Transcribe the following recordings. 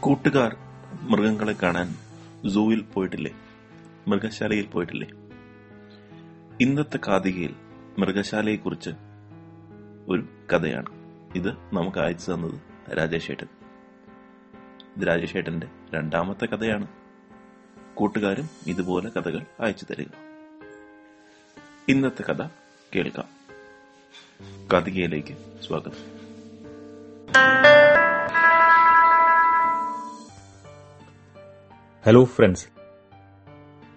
കൂട്ടുകാർ മൃഗങ്ങളെ കാണാൻ സൂവിൽ പോയിട്ടില്ലേ? മൃഗശാലയിൽ പോയിട്ടില്ലേ? ഇന്നത്തെ കാതികയിൽ മൃഗശാലയെക്കുറിച്ച് ഒരു കഥയാണ്. ഇത് നമുക്ക് അയച്ചു തന്നത് രാജേഷേട്ടൻ. ഇത് രാജേഷേട്ടന്റെ രണ്ടാമത്തെ കഥയാണ്. കൂട്ടുകാരും ഇതുപോലെ കഥകൾ അയച്ചു തരിക. ഇന്നത്തെ കഥ കേൾക്കാം. കാതികയിലേക്ക് സ്വാഗതം. ഹലോ ഫ്രണ്ട്സ്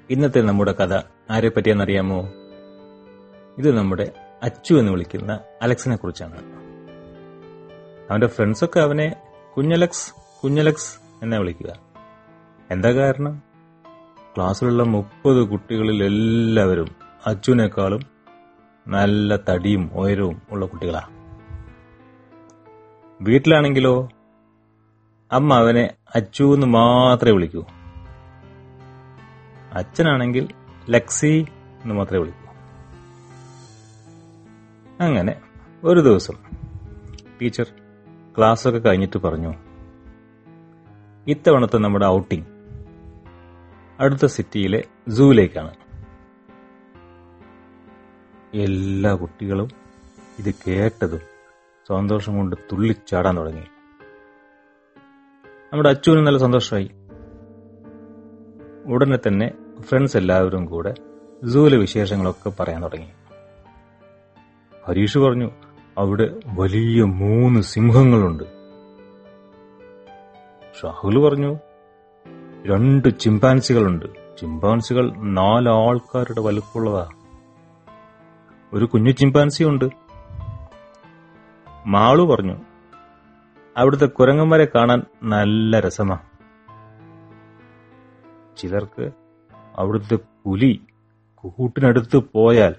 ഇന്നത്തെ നമ്മുടെ കഥ ആരെ പറ്റിയെന്നറിയാമോ ഇത് നമ്മുടെ അച്ചു എന്ന് വിളിക്കുന്ന അലക്സിനെ കുറിച്ചാണ്. അവന്റെ ഫ്രണ്ട്സൊക്കെ അവനെ കുഞ്ഞലക്സ് കുഞ്ഞലക്സ് എന്നെ വിളിക്കുക. എന്താ കാരണം? ക്ലാസ്സിലുള്ള മുപ്പത് കുട്ടികളിൽ എല്ലാവരും അച്ചുവിനേക്കാളും നല്ല തടിയും ഉയരവും ഉള്ള കുട്ടികളാ. വീട്ടിലാണെങ്കിലോ അമ്മ അവനെ അച്ചു എന്ന് മാത്രമേ വിളിക്കൂ. അച്ഛനാണെങ്കിൽ ലക്സി എന്ന് മാത്രമേ വിളിക്കൂ. അങ്ങനെ ഒരു ദിവസം ടീച്ചർ ക്ലാസ്സൊക്കെ കഴിഞ്ഞിട്ട് പറഞ്ഞു ഇത്തവണത്തെ നമ്മുടെ ഔട്ടിംഗ് അടുത്ത സിറ്റിയിലെ സൂവിലേക്കാണ്. എല്ലാ കുട്ടികളും ഇത് കേട്ടതും സന്തോഷം കൊണ്ട് തുള്ളിച്ചാടാൻ തുടങ്ങി. നമ്മുടെ അച്ചുവിന് നല്ല സന്തോഷമായി. ഉടനെ തന്നെ ഫ്രണ്ട്സ് എല്ലാവരും കൂടെ സൂവിലെ വിശേഷങ്ങളൊക്കെ പറയാൻ തുടങ്ങി. ഹരീഷ് പറഞ്ഞു അവിടെ വലിയ മൂന്ന് സിംഹങ്ങളുണ്ട്. ഷാഹുൽ പറഞ്ഞു രണ്ട് ചിമ്പാൻസികളുണ്ട് ചിമ്പാൻസികൾ നാല് ആൾക്കാരുടെ വലുപ്പമുള്ളതാ. ഒരു കുഞ്ഞു ചിമ്പാൻസി ഉണ്ട്. മാളു പറഞ്ഞു അവിടുത്തെ കുരങ്ങന്മാരെ കാണാൻ നല്ല രസമാ. ചിലർക്ക് അവിടുത്തെ പുലി കൂട്ടിനടുത്ത് പോയാൽ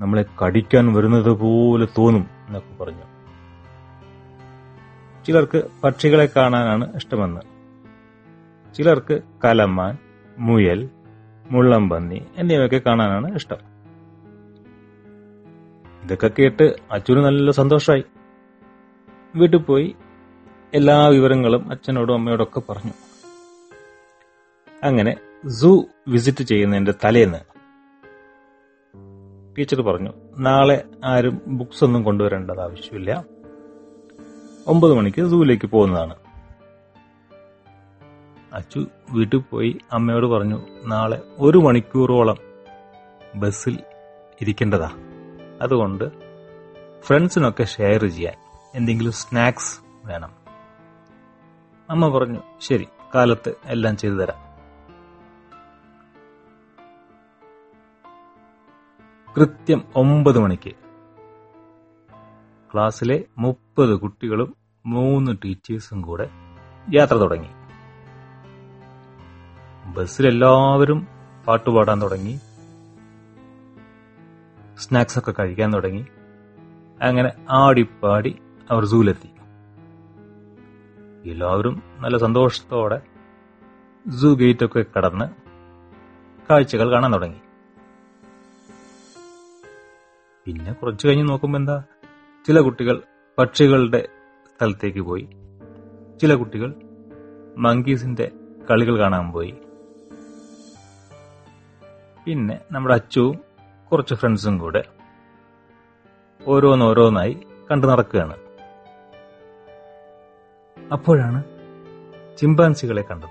നമ്മളെ കടിക്കാൻ വരുന്നത് പോലെ തോന്നും എന്നൊക്കെ പറഞ്ഞു. ചിലർക്ക് പക്ഷികളെ കാണാനാണ് ഇഷ്ടമെന്ന്. ചിലർക്ക് കലമാൻ മുയൽ മുള്ളംപന്നി എന്നിവയൊക്കെ കാണാനാണ് ഇഷ്ടം. ഇതൊക്കെ കേട്ട് അച്ഛന് നല്ല സന്തോഷമായി വീട്ടിൽ പോയി എല്ലാ വിവരങ്ങളും അച്ഛനോടും അമ്മയോടൊക്കെ പറഞ്ഞു. അങ്ങനെ സൂ വിസിറ്റ് ചെയ്യുന്നതിന്റെ തലേന്ന് ടീച്ചർ പറഞ്ഞു നാളെ ആരും ബുക്സ് ഒന്നും കൊണ്ടുവരേണ്ടത് ആവശ്യമില്ല. ഒമ്പത് മണിക്ക് സൂവിലേക്ക് പോകുന്നതാണ്. അച്ചു വീട്ടിൽ പോയി അമ്മയോട് പറഞ്ഞു നാളെ ഒരു മണിക്കൂറോളം ബസ്സിൽ ഇരിക്കേണ്ടതാ. അതുകൊണ്ട് ഫ്രണ്ട്സിനൊക്കെ ഷെയർ ചെയ്യാൻ എന്തെങ്കിലും സ്നാക്സ് വേണം. അമ്മ പറഞ്ഞു ശരി കാലത്ത് എല്ലാം ചെയ്തു തരാം. കൃത്യം ഒമ്പത് മണിക്ക്. ക്ലാസ്സിലെ മുപ്പത് കുട്ടികളും മൂന്ന് ടീച്ചേഴ്സും കൂടെ യാത്ര തുടങ്ങി. ബസ്സിലെല്ലാവരും പാട്ടുപാടാൻ തുടങ്ങി. സ്നാക്സ് ഒക്കെ കഴിക്കാൻ തുടങ്ങി. അങ്ങനെ ആടിപ്പാടി അവർ സൂലെത്തി. എല്ലാവരും നല്ല സന്തോഷത്തോടെ സൂ ഗേറ്റൊക്കെ കടന്ന് കാഴ്ചകൾ കാണാൻ തുടങ്ങി. പിന്നെ കുറച്ചു കഴിഞ്ഞ് നോക്കുമ്പോൾ എന്താ? ചില കുട്ടികൾ പക്ഷികളുടെ സ്ഥലത്തേക്ക് പോയി. ചില കുട്ടികൾ മങ്കീസിന്റെ കളികൾ കാണാൻ പോയി. പിന്നെ നമ്മുടെ അച്ചുവും കുറച്ച് ഫ്രണ്ട്സും കൂടെ ഓരോന്നോരോന്നായി കണ്ടു നടക്കുകയാണ്. അപ്പോഴാണ് ചിമ്പാൻസികളെ കണ്ടത്.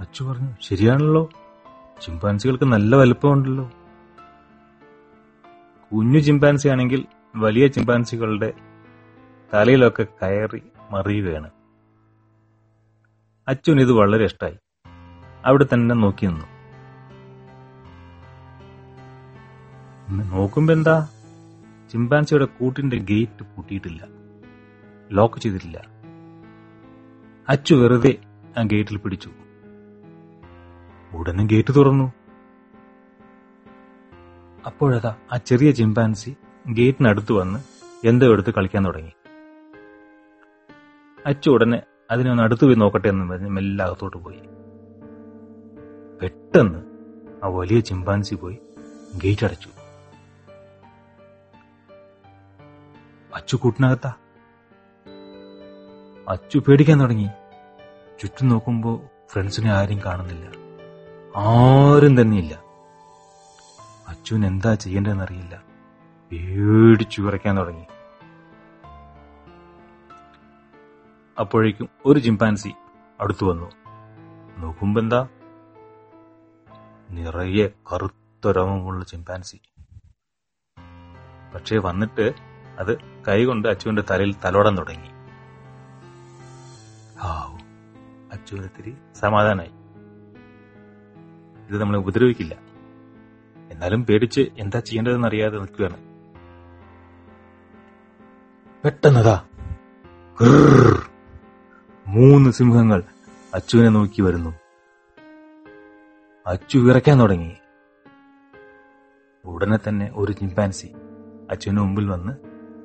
അച്ചു പറഞ്ഞു ശരിയാണല്ലോ. ചിമ്പാൻസികൾക്ക് നല്ല വലുപ്പമുണ്ടല്ലോ. കുഞ്ഞു ചിമ്പാൻസി ആണെങ്കിൽ വലിയ ചിമ്പാൻസികളുടെ തലയിലൊക്കെ കയറി മറിയുകയാണ് അച്ഛൻ ഇത് വളരെ ഇഷ്ടമായി അവിടെ തന്നെ നോക്കി നിന്നു. നോക്കുമ്പോ എന്താ? ചിമ്പാൻസിയുടെ കൂട്ടിന്റെ ഗേറ്റ് പൂട്ടിയിട്ടില്ല. ലോക്ക് ചെയ്തിട്ടില്ല. അച്ചു വെറുതെ ആ ഗേറ്റിൽ പിടിച്ചു. ഉടനെ ഗേറ്റ് തുറന്നു. അപ്പോഴതാ ആ ചെറിയ ചിമ്പാൻസി ഗേറ്റിനടുത്ത് വന്ന് എന്തോ എടുത്ത് കളിക്കാൻ തുടങ്ങി. അച്ചു ഉടനെ അതിനെ ഒന്ന് അടുത്ത് പോയി നോക്കട്ടെ എന്ന് പറഞ്ഞ് മെല്ലെ അകത്തോട്ട് പോയി. പെട്ടെന്ന് ആ വലിയ ചിമ്പാൻസി പോയി ഗേറ്റ് അടച്ചു. അച്ചു കൂട്ടിനകത്താ. അച്ചു പേടിക്കാൻ തുടങ്ങി. ചുറ്റും നോക്കുമ്പോ ഫ്രണ്ട്സിനെ ആരും കാണുന്നില്ല. ആരും തന്നെയില്ല അച്ഛൻ എന്താ ചെയ്യേണ്ടതെന്നറിയില്ല. പേടിച്ചു വിറയ്ക്കാൻ തുടങ്ങി. അപ്പോഴേക്കും ഒരു ചിമ്പാൻസി അടുത്തു വന്നു. നോക്കുമ്പോ എന്താ നിറയെ കറുത്ത രോമമുള്ള ചിമ്പാൻസി. പക്ഷേ വന്നിട്ട് അത് കൈകൊണ്ട് അച്ചുവിന്റെ തലയിൽ തലോടാൻ തുടങ്ങി. ഹാവൂ അച്ചുവിന് ഇത്തിരി സമാധാനായി. ഇത് നമ്മളെ ഉപദ്രവിക്കില്ല. എന്നാലും പേടിച്ച് എന്താ ചെയ്യേണ്ടതെന്ന് അറിയാതെ നിൽക്കുകയാണ്. പെട്ടെന്നതാ. മൂന്ന് സിംഹങ്ങൾ അച്ചുവിനെ നോക്കി വരുന്നു. അച്ചു വിറയ്ക്കാൻ തുടങ്ങി. ഉടനെ തന്നെ ഒരു ചിമ്പാൻസി അച്ചുവിന് മുമ്പിൽ വന്ന്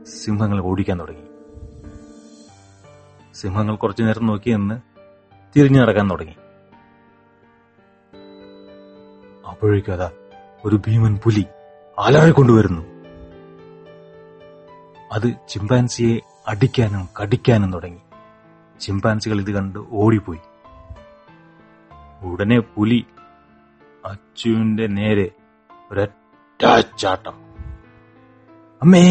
സിംഹങ്ങൾ ഓടിക്കാൻ തുടങ്ങി. സിംഹങ്ങൾ കുറച്ചു നേരം നോക്കി നിന്ന് തിരിഞ്ഞു നടക്കാൻ തുടങ്ങി. അപ്പോഴേക്കും അതാ ഒരു ഭീമൻ പുലി അലറിക്കൊണ്ടുവരുന്നു അത് ചിമ്പാൻസിയെ അടിക്കാനും കടിക്കാനും തുടങ്ങി. ചിമ്പാൻസികൾ ഇത് കണ്ട് ഓടിപ്പോയി. ഉടനെ പുലി അച്ചുവിന്റെ നേരെ ഒരറ്റാച്ചാട്ടം ചാട്ടം അമ്മേ!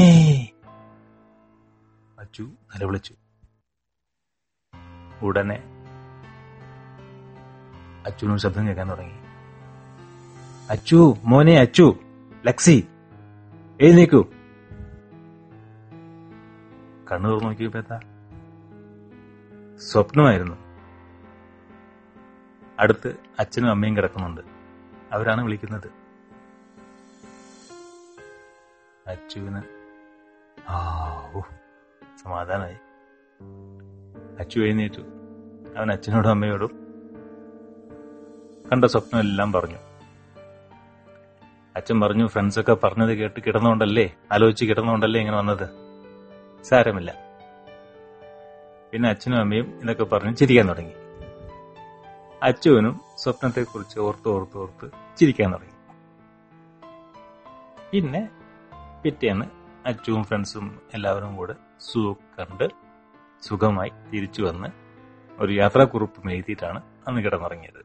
അച്ചു നിലവിളിച്ചു. ഉടനെ അച്ചുവിനൊരു ശബ്ദം കേൾക്കാൻ തുടങ്ങി. അച്ചു മോനെ അച്ചു ലക്സി എഴുന്നേക്കൂ. കണ്ണു തുറന്നു നോക്കിയപ്പോ എന്താ സ്വപ്നമായിരുന്നു. അടുത്ത് അച്ഛനും അമ്മയും കിടക്കുന്നുണ്ട്. അവരാണ് വിളിക്കുന്നത്. അച്ചുവിന് ആ ഓ അച്ചു എഴുന്നേറ്റു. അവൻ അച്ഛനോടും അമ്മയോടും കണ്ട സ്വപ്നം എല്ലാം പറഞ്ഞു. അച്ഛൻ പറഞ്ഞു ഫ്രണ്ട്സൊക്കെ പറഞ്ഞത് കേട്ട് കിടന്നുകൊണ്ടല്ലേ? ആലോചിച്ച് കിടന്നുകൊണ്ടല്ലേ ഇങ്ങനെ വന്നത്? സാരമില്ല. പിന്നെ അച്ഛനും അമ്മയും ഇതൊക്കെ പറഞ്ഞ് ചിരിക്കാൻ തുടങ്ങി. അച്ചുവിനും സ്വപ്നത്തെക്കുറിച്ച് ഓർത്ത് ഓർത്ത് ഓർത്ത് ചിരിക്കാൻ തുടങ്ങി. പിന്നെ പിറ്റേന്ന് അച്ചുവും ഫ്രണ്ട്സും എല്ലാവരും കൂടെ സുഖം കണ്ട് സുഖമായി തിരിച്ചു വന്ന് ഒരു യാത്രാക്കുറിപ്പും എഴുതിയിട്ടാണ് അന്ന് കിടന്നുറങ്ങിയത്.